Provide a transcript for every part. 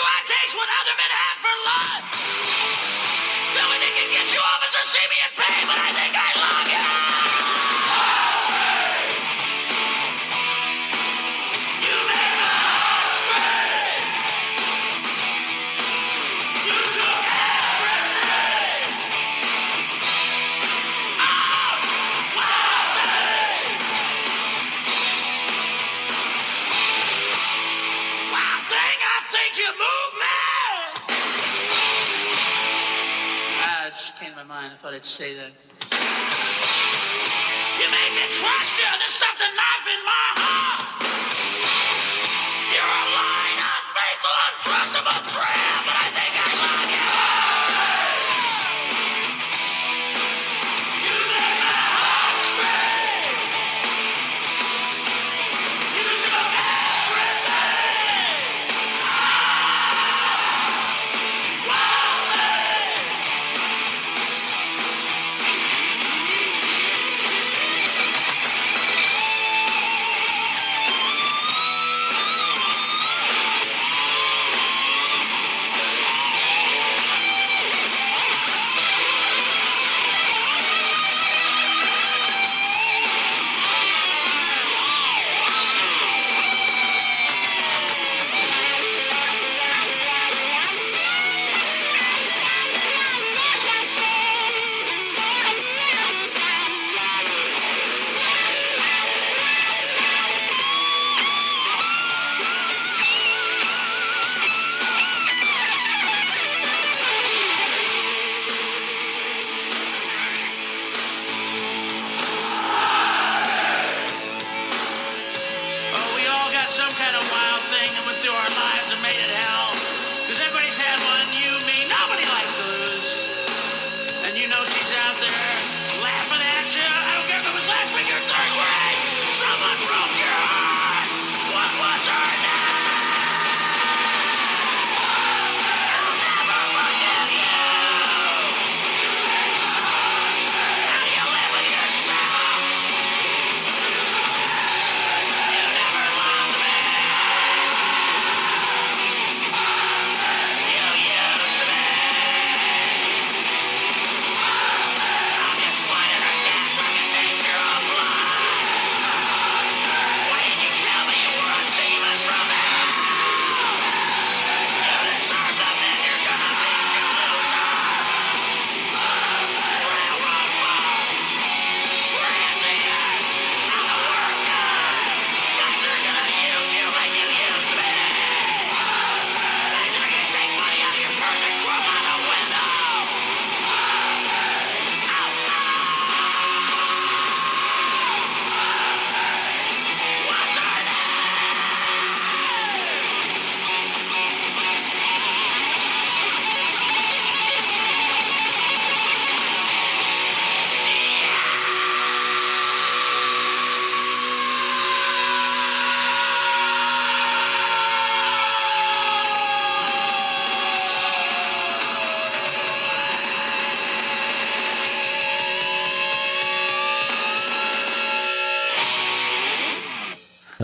you, I taste what other men had for lunch. The only thing that gets you off is to see me in pain, but I think I love you. Thought I'd say that. You made me trust you, then stuck the knife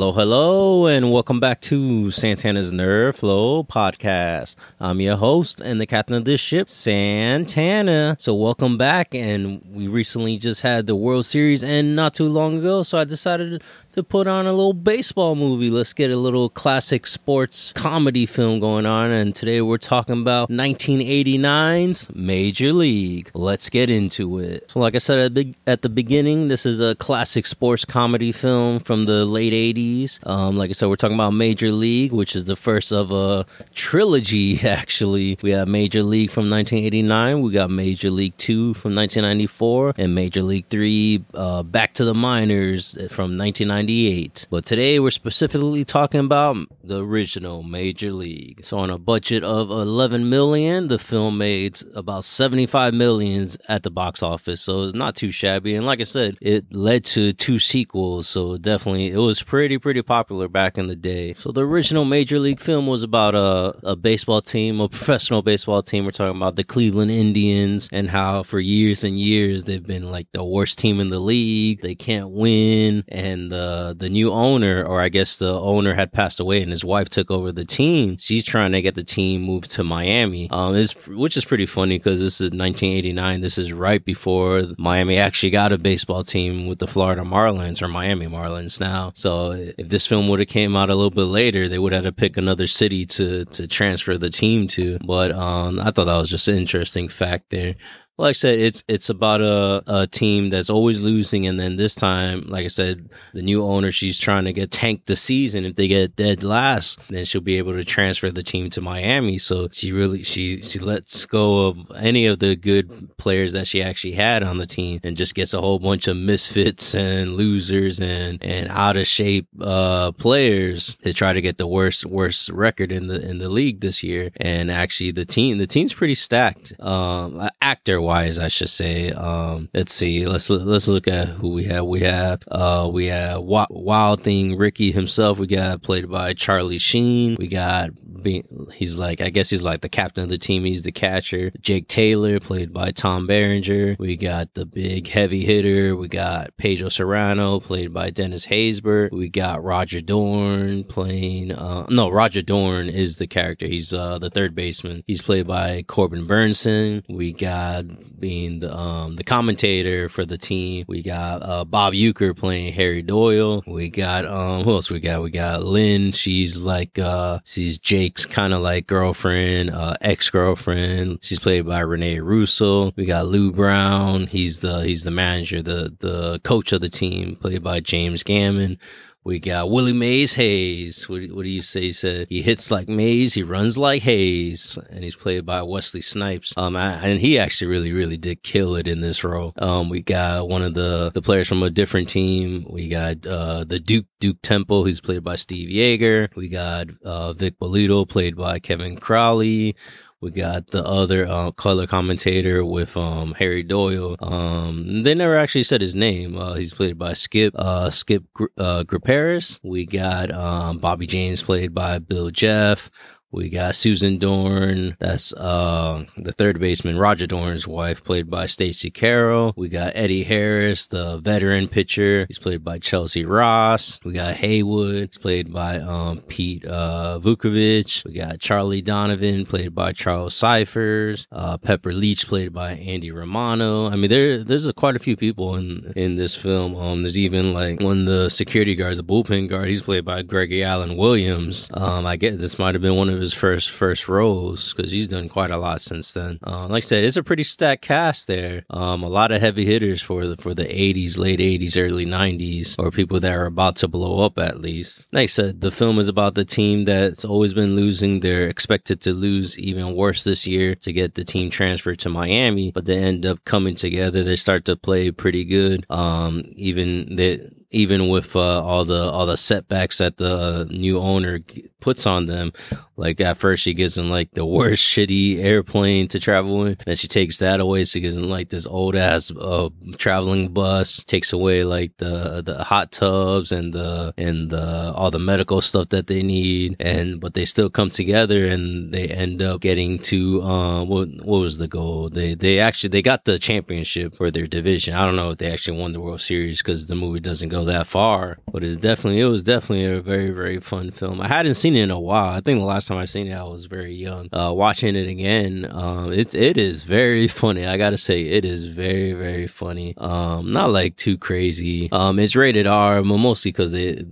Hello, hello, and welcome back to Santana's Nerd Flow podcast. I'm your host and the captain of this ship, Santana. So, welcome back. And we recently just had the World Series end not too long ago, so I decided to put on a little baseball movie. Let's get a little classic sports comedy film going on. And today we're talking about 1989's Major League. Let's get into it. So, like I said at the, at the beginning, this is a classic sports comedy film from the late 80s. Um, like I said, we're talking about Major League, which is the first of a trilogy, actually. We have Major League from 1989, we got Major League 2 from 1994, and Major League 3 uh, Back to the Minors from 1998. But today we're specifically talking about the original Major League. So, on a budget of 11 million, the film made about 75 millions at the box office. So, it's not too shabby. And like I said, it led to two sequels. So, definitely, it was pretty pretty popular back in the day. So the original Major League film was about a a baseball team, a professional baseball team. We're talking about the Cleveland Indians and how for years and years they've been like the worst team in the league. They can't win, and the the new owner, or I guess the owner had passed away, and his wife took over the team. She's trying to get the team moved to Miami, um, which is pretty funny because this is 1989. This is right before Miami actually got a baseball team with the Florida Marlins or Miami Marlins now. So if this film would have came out a little bit later, they would have to pick another city to to transfer the team to. But um, I thought that was just an interesting fact there like I said, it's it's about a, a team that's always losing, and then this time, like I said, the new owner she's trying to get tanked the season. If they get dead last, then she'll be able to transfer the team to Miami. So she really she she lets go of any of the good players that she actually had on the team, and just gets a whole bunch of misfits and losers and and out of shape uh, players to try to get the worst worst record in the in the league this year. And actually, the team the team's pretty stacked. Um, actor wise, I should say. Um, let's see. Let's let's look at who we have. We have uh, we have Wild Thing Ricky himself. We got played by Charlie Sheen. We got he's like I guess he's like the captain of the team. He's the catcher. Jake Taylor, played by Tom Berenger. We got the big heavy hitter. We got Pedro Serrano, played by Dennis Haysbert. We got Roger Dorn playing. Uh, no, Roger Dorn is the character. He's uh, the third baseman. He's played by Corbin Bernsen. We got being the um the commentator for the team. We got uh Bob Uecker playing Harry Doyle. We got um who else we got? We got Lynn. She's like uh she's Jake's kind of like girlfriend, uh ex girlfriend. She's played by Rene Russo. We got Lou Brown. He's the he's the manager, the the coach of the team, played by James Gammon. We got Willie Mays Hayes. What, what, do you say? He said he hits like Mays, he runs like Hayes, and he's played by Wesley Snipes. Um, I, and he actually really, really did kill it in this role. Um, we got one of the the players from a different team. We got uh the Duke Duke Temple, who's played by Steve Yeager. We got uh Vic Bolito, played by Kevin Crowley. We got the other uh, color commentator with um, Harry Doyle. Um, they never actually said his name. Uh, he's played by Skip uh, Skip uh, Griparis. We got um, Bobby James played by Bill Jeff. We got Susan Dorn, that's uh, the third baseman, Roger Dorn's wife, played by Stacy Carroll. We got Eddie Harris, the veteran pitcher. He's played by Chelcie Ross. We got Haywood, he's played by um, Pete uh, Vuckovich. We got Charlie Donovan, played by Charles Cyphers. Uh, Pepper Leach, played by Andy Romano. I mean, there there's a, quite a few people in in this film. Um, there's even like one of the security guards, the bullpen guard. He's played by Gregory Alan Williams. Um, I get this might have been one of his first first roles because he's done quite a lot since then. Uh, like I said, it's a pretty stacked cast there. Um, a lot of heavy hitters for the for the 80s, late 80s, early 90s, or people that are about to blow up at least. Like I said, the film is about the team that's always been losing. They're expected to lose even worse this year to get the team transferred to Miami, but they end up coming together. They start to play pretty good. Um, even they even with uh, all the all the setbacks that the new owner puts on them. Like at first she gives them like the worst shitty airplane to travel in. Then she takes that away. She gives them like this old ass uh, traveling bus. Takes away like the the hot tubs and the and the all the medical stuff that they need. And but they still come together and they end up getting to um what what was the goal? They they actually they got the championship for their division. I don't know if they actually won the World Series because the movie doesn't go that far. But it's definitely it was definitely a very very fun film. I hadn't seen it in a while. I think the last time I seen it, I was very young. Uh, watching it again, um, it it is very funny. I gotta say, it is very very funny. Um, not like too crazy. Um, it's rated R, but mostly because they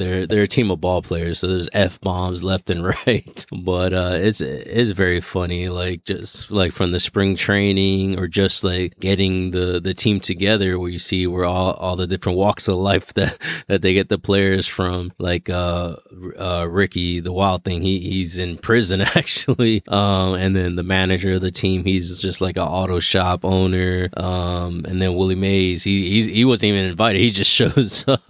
they're they're a team of ball players, so there's f bombs left and right. But uh, it's it's very funny, like just like from the spring training or just like getting the the team together, where you see where all all the different walks of life that that they get the players from, like uh, uh Ricky, the wild thing, he he's in prison actually, um, and then the manager of the team, he's just like an auto shop owner, um, and then Willie Mays, he he, he wasn't even invited, he just shows up,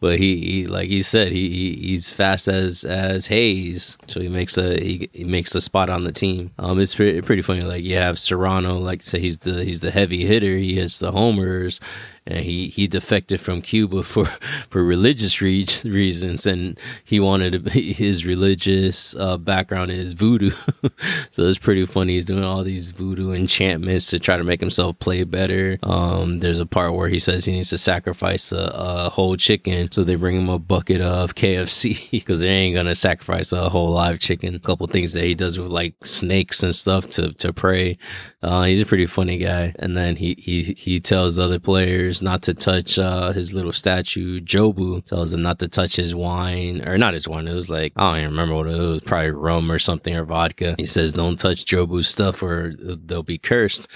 but he, he like he said he, he, he's fast as as Hayes, so he makes a he, he makes a spot on the team. Um, it's pretty, pretty funny. Like you have Serrano, like say he's the he's the heavy hitter. He hits the homers, and he he defected from Cuba for for religious re- reasons, and he wanted to, his religious uh, background is voodoo, so it's pretty funny. He's doing all these voodoo enchantments to try to make himself play better. Um, there's a part where he says he needs to sacrifice a, a whole chicken, so they bring him a bucket of KFC because they ain't gonna sacrifice a whole live chicken. A couple things that he does with like snakes and stuff to to pray. Uh, he's a pretty funny guy. And then he he he tells the other players not to touch uh, his little statue. Jobu tells them not to touch his wine or not his wine. It was like I don't even remember what it was. Probably rum or something or vodka. He says don't touch Jobu's stuff or they'll be cursed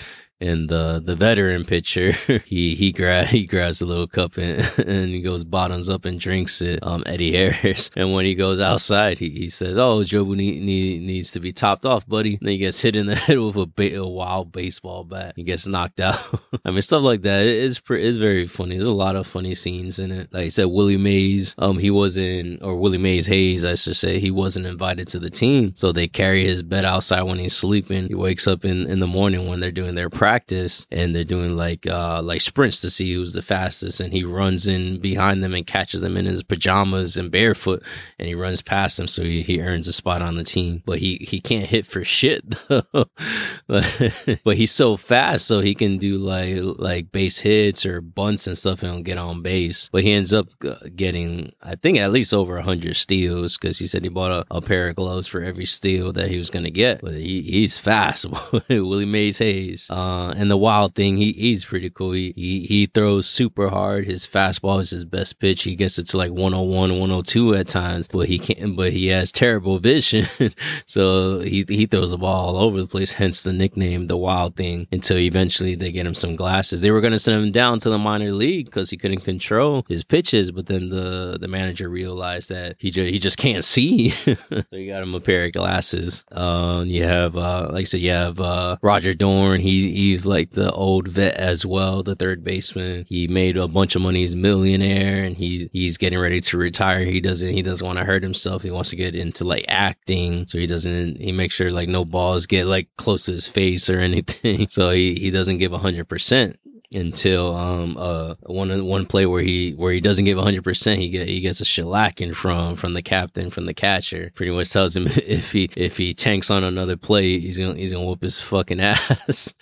in the the veteran pitcher he he grab he grabs a little cup and, and he goes bottoms up and drinks it. Um, Eddie Harris, and when he goes outside, he, he says, "Oh, Jobu need, need, needs to be topped off, buddy." And then he gets hit in the head with a, ba- a wild baseball bat. He gets knocked out. I mean, stuff like that. It, it's pre- it's very funny. There's a lot of funny scenes in it. Like I said, Willie Mays, um, he wasn't or Willie Mays Hayes, I should say, he wasn't invited to the team, so they carry his bed outside when he's sleeping. He wakes up in in the morning when they're doing their practice practice and they're doing like uh like sprints to see who's the fastest. And he runs in behind them and catches them in his pajamas and barefoot and he runs past them. So he, he earns a spot on the team. But he he can't hit for shit though. But he's so fast so he can do like like base hits or bunts and stuff and get on base. But he ends up uh, getting i think at least over 100 steals because he said he bought a, a, pair of gloves for every steal that he was going to get. But he, he's fast willie mays hayes. Uh, uh, and the wild thing, he he's pretty cool. He, he he throws super hard. His fastball is his best pitch. He gets it to like 101, 102 at times, but he can't. But he has terrible vision, so he he throws the ball all over the place. Hence the nickname, the Wild Thing. Until eventually they get him some glasses. They were to send him down to the minor league because he couldn't control his pitches, but then the the manager realized that he just he just can't see, so he got him a pair of glasses. Uh, you have uh, like I said, you have uh, Roger Dorn. He he he's like the old vet as well, the third baseman. He made a bunch of money. He's a millionaire and he's, he's getting ready to retire. He doesn't, he doesn't want to hurt himself. He wants to get into like acting. So he doesn't, he makes sure like no balls get like close to his face or anything. So he, he doesn't give a hundred percent until um uh one one play where he where he doesn't give 100% he get he gets a shellacking from from the captain from the catcher pretty much tells him if he if he tanks on another play he's gonna he's gonna whoop his fucking ass.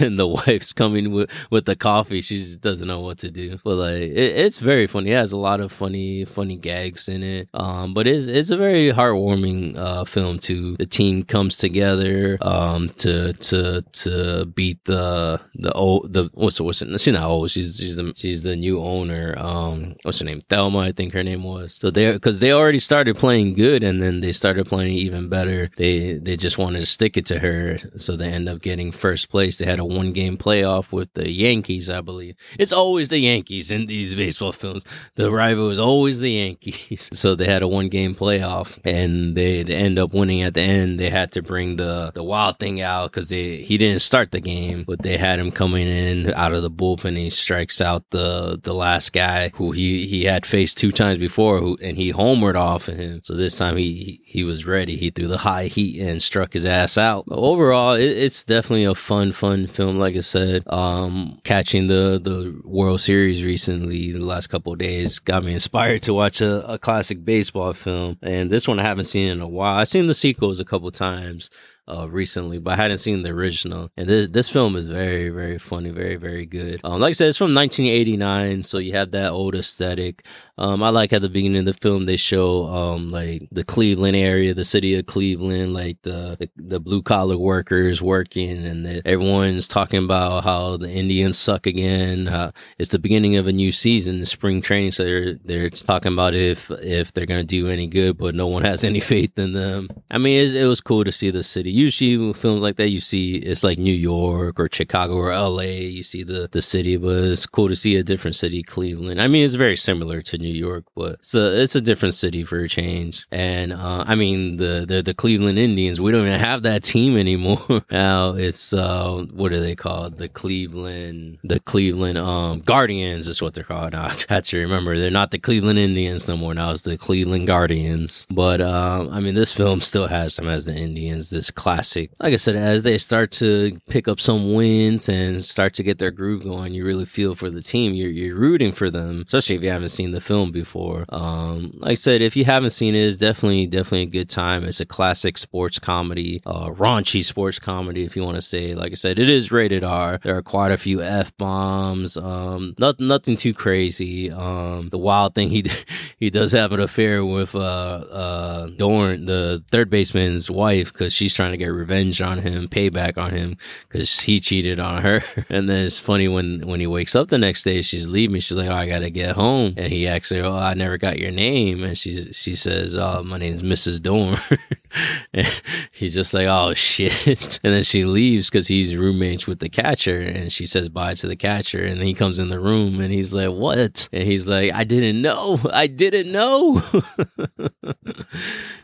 And the wife's coming with with the coffee. She just doesn't know what to do. But like it, it's very funny. It has a lot of funny funny gags in it. Um but it's it's a very heartwarming uh film too. The team comes together um to to to beat the the old the what's the what's? She's not old. She's she's the she's the new owner. Um, what's her name? Thelma, I think her name was. So they because they already started playing good, and then they started playing even better. They they just wanted to stick it to her, so they end up getting first place. They had a one game playoff with the Yankees, I believe. It's always the Yankees in these baseball films. The rival is always the Yankees. so they had a one game playoff, and they, they end up winning at the end. They had to bring the the wild thing out because they he didn't start the game, but they had him coming in out of of the bullpen. He strikes out the the last guy who he he had faced two times before, who and he homered off of him. So this time he he, was ready. He threw the high heat and struck his ass out. But overall, it, it's definitely a fun fun film. Like I said, um, catching the the World Series recently, the last couple days, got me inspired to watch a, a classic baseball film. And this one I haven't seen in a while. I've seen the sequels a couple times uh, recently, but I hadn't seen the original. And this this film is very very funny, very very good. Um, like I said, it's from 1989, so you have that old aesthetic. Um, I like at the beginning of the film they show um like the Cleveland area, the city of Cleveland, like the the, the blue collar workers working, and the, everyone's talking about how the Indians suck again. Uh, it's the beginning of a new season, the spring training, so they're they're talking about if if they're gonna do any good, but no one has any faith in them. I mean, it, it was cool to see the city usually films like that, you see it's like New York or Chicago or LA. You see the, the city, but it's cool to see a different city, Cleveland. I mean, it's very similar to New York, but it's a, it's a different city for a change. And, uh, I mean, the, the, the Cleveland Indians, we don't even have that team anymore. now it's, uh, what are they called? The Cleveland, the Cleveland, um, Guardians is what they're called. Now, I had to remember they're not the Cleveland Indians no more. Now it's the Cleveland Guardians. But, um, I mean, this film still has them as the Indians, this classic. Like I said, as they start to pick up some wins and start to get their groove going, you really feel for the team. You're, you're rooting for them, especially if you haven't seen the film before. Um, like I said, if you haven't seen it, it's definitely, definitely a good time. It's a classic sports comedy, uh, raunchy sports comedy, if you want to say. Like I said, it is rated R. There are quite a few F bombs. Um, nothing, nothing too crazy. Um, the wild thing he, he does have an affair with, uh, uh, Dorn, the third baseman's wife, cause she's trying to get revenge on him, payback on him, cause he cheated on her. And then it's funny when, when he wakes up the next day, she's leaving. She's like, Oh, I gotta get home. And he asks her, Oh, I never got your name. And she, she says, Oh, my name's Mrs. Dorn. and he's just like, Oh shit. And then she leaves cause he's roommates with the catcher and she says bye to the catcher. And then he comes in the room and he's like, What? And he's like, I didn't know. I didn't know.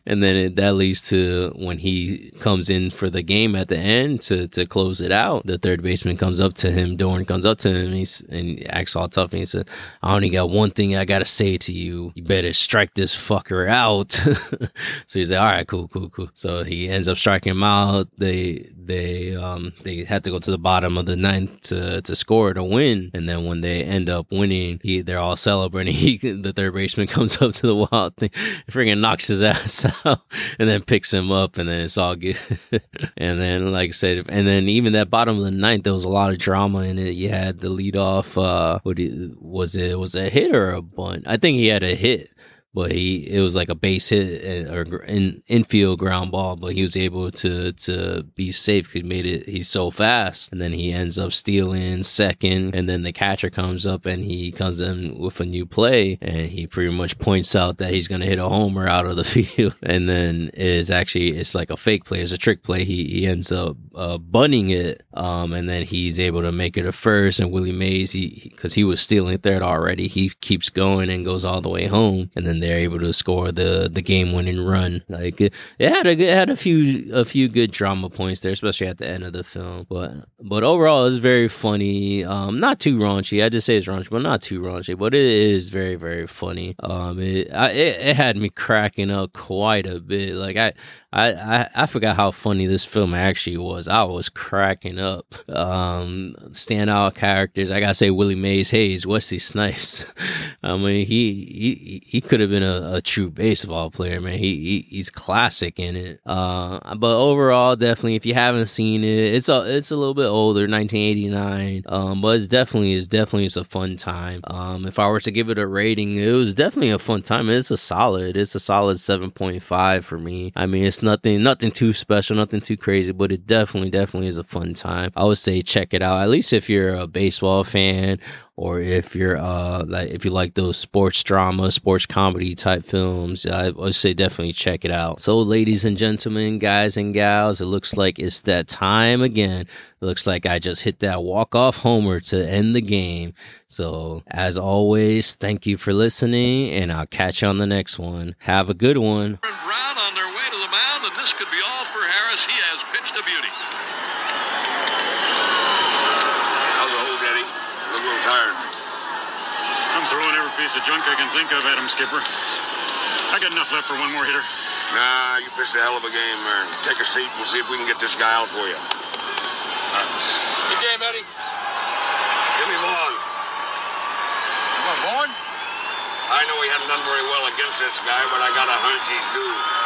and then it, that leads to when he comes in for the game at the end to, to close it out. The third baseman comes up to him. Dorn comes up to him and, he's, and he acts all tough and he said, I only got one thing I gotta say to you. You better strike this fucker out. so he's like, all right, cool, cool, cool. So he ends up striking him out. They, they, um, they had to go to the bottom of the ninth to, to score to win. And then when they end up winning, he, they're all celebrating. He, the third baseman comes up to the wild thing, freaking knocks his ass out and then picks him up and then it's all good. and then, like I said, and then even that bottom of the ninth, there was a lot of drama in it. You had the lead off, uh, what was it? Was it a hit or a bunt? I think he had a hit but he it was like a base hit or in infield ground ball, but he was able to to be safe. He made it. He's so fast, and then he ends up stealing second, and then the catcher comes up and he comes in with a new play, and he pretty much points out that he's gonna hit a homer out of the field, and then it's actually it's like a fake play, it's a trick play. He he ends up uh, bunting it, um, and then he's able to make it a first, and Willie Mays he because he was stealing third already, he keeps going and goes all the way home, and then they're able to score the the game winning run. Like it, had a it had a few a few good drama points there, especially at the end of the film. But but overall, it's very funny. Um, not too raunchy. I just say it's raunchy, but not too raunchy. But it is very very funny. Um, it I, it, it had me cracking up quite a bit. Like I I, I, I forgot how funny this film actually was. I was cracking up. Um, standout characters. I gotta say Willie Mays Hayes, Wesley Snipes. I mean, he he he could have been a, a, true baseball player, man. He, he he's classic in it. Uh, but overall, definitely, if you haven't seen it, it's a it's a little bit older, 1989. Um, but it's definitely it's definitely it's a fun time. Um, if I were to give it a rating, it was definitely a fun time. It's a solid. It's a solid 7.5 for me. I mean, it's nothing nothing too special, nothing too crazy, but it definitely definitely is a fun time. I would say check it out. At least if you're a baseball fan or if you're uh like if you like those sports drama, sports comedy type films, I would say definitely check it out. So, ladies and gentlemen, guys and gals, it looks like it's that time again. It looks like I just hit that walk off homer to end the game. So, as always, thank you for listening, and I'll catch you on the next one. Have a good one. Brown on their way to the mound, and this could be all for Harris. He has pitched a beauty. How's the hold, Eddie? Look a little tired. I'm throwing every piece of junk I can think of at him, Skipper. I got enough left for one more hitter. Nah, you pitched a hell of a game, man. Take a seat. We'll see if we can get this guy out for you. Good game, Eddie. Give me Vaughn. Come on, Vaughn. I know he hadn't done very well against this guy, but I got a hunch he's due.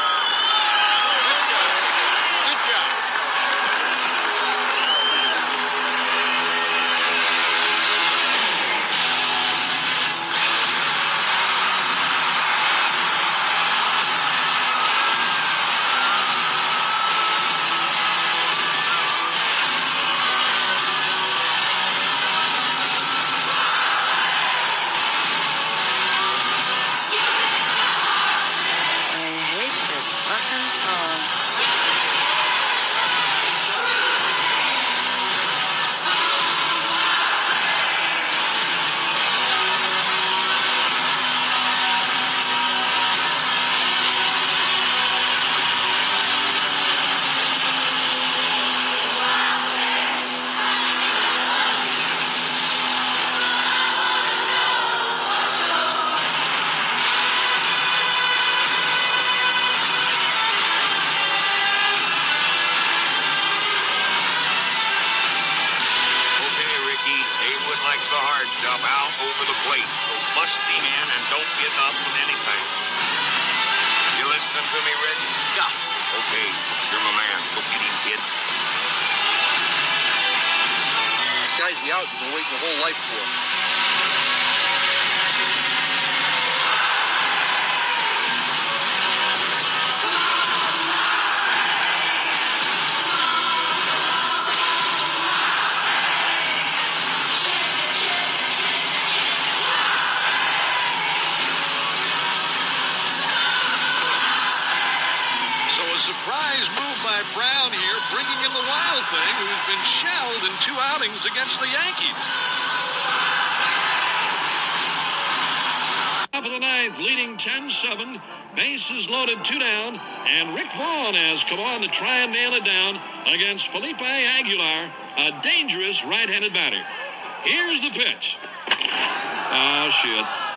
Surprise move by Brown here, bringing in the Wild Thing, who's been shelled in two outings against the Yankees. Top of the ninth, leading 10-7. Bases loaded, two down, and Rick Vaughn has come on to try and nail it down against Felipe Aguilar, a dangerous right-handed batter. Here's the pitch. Oh, shit.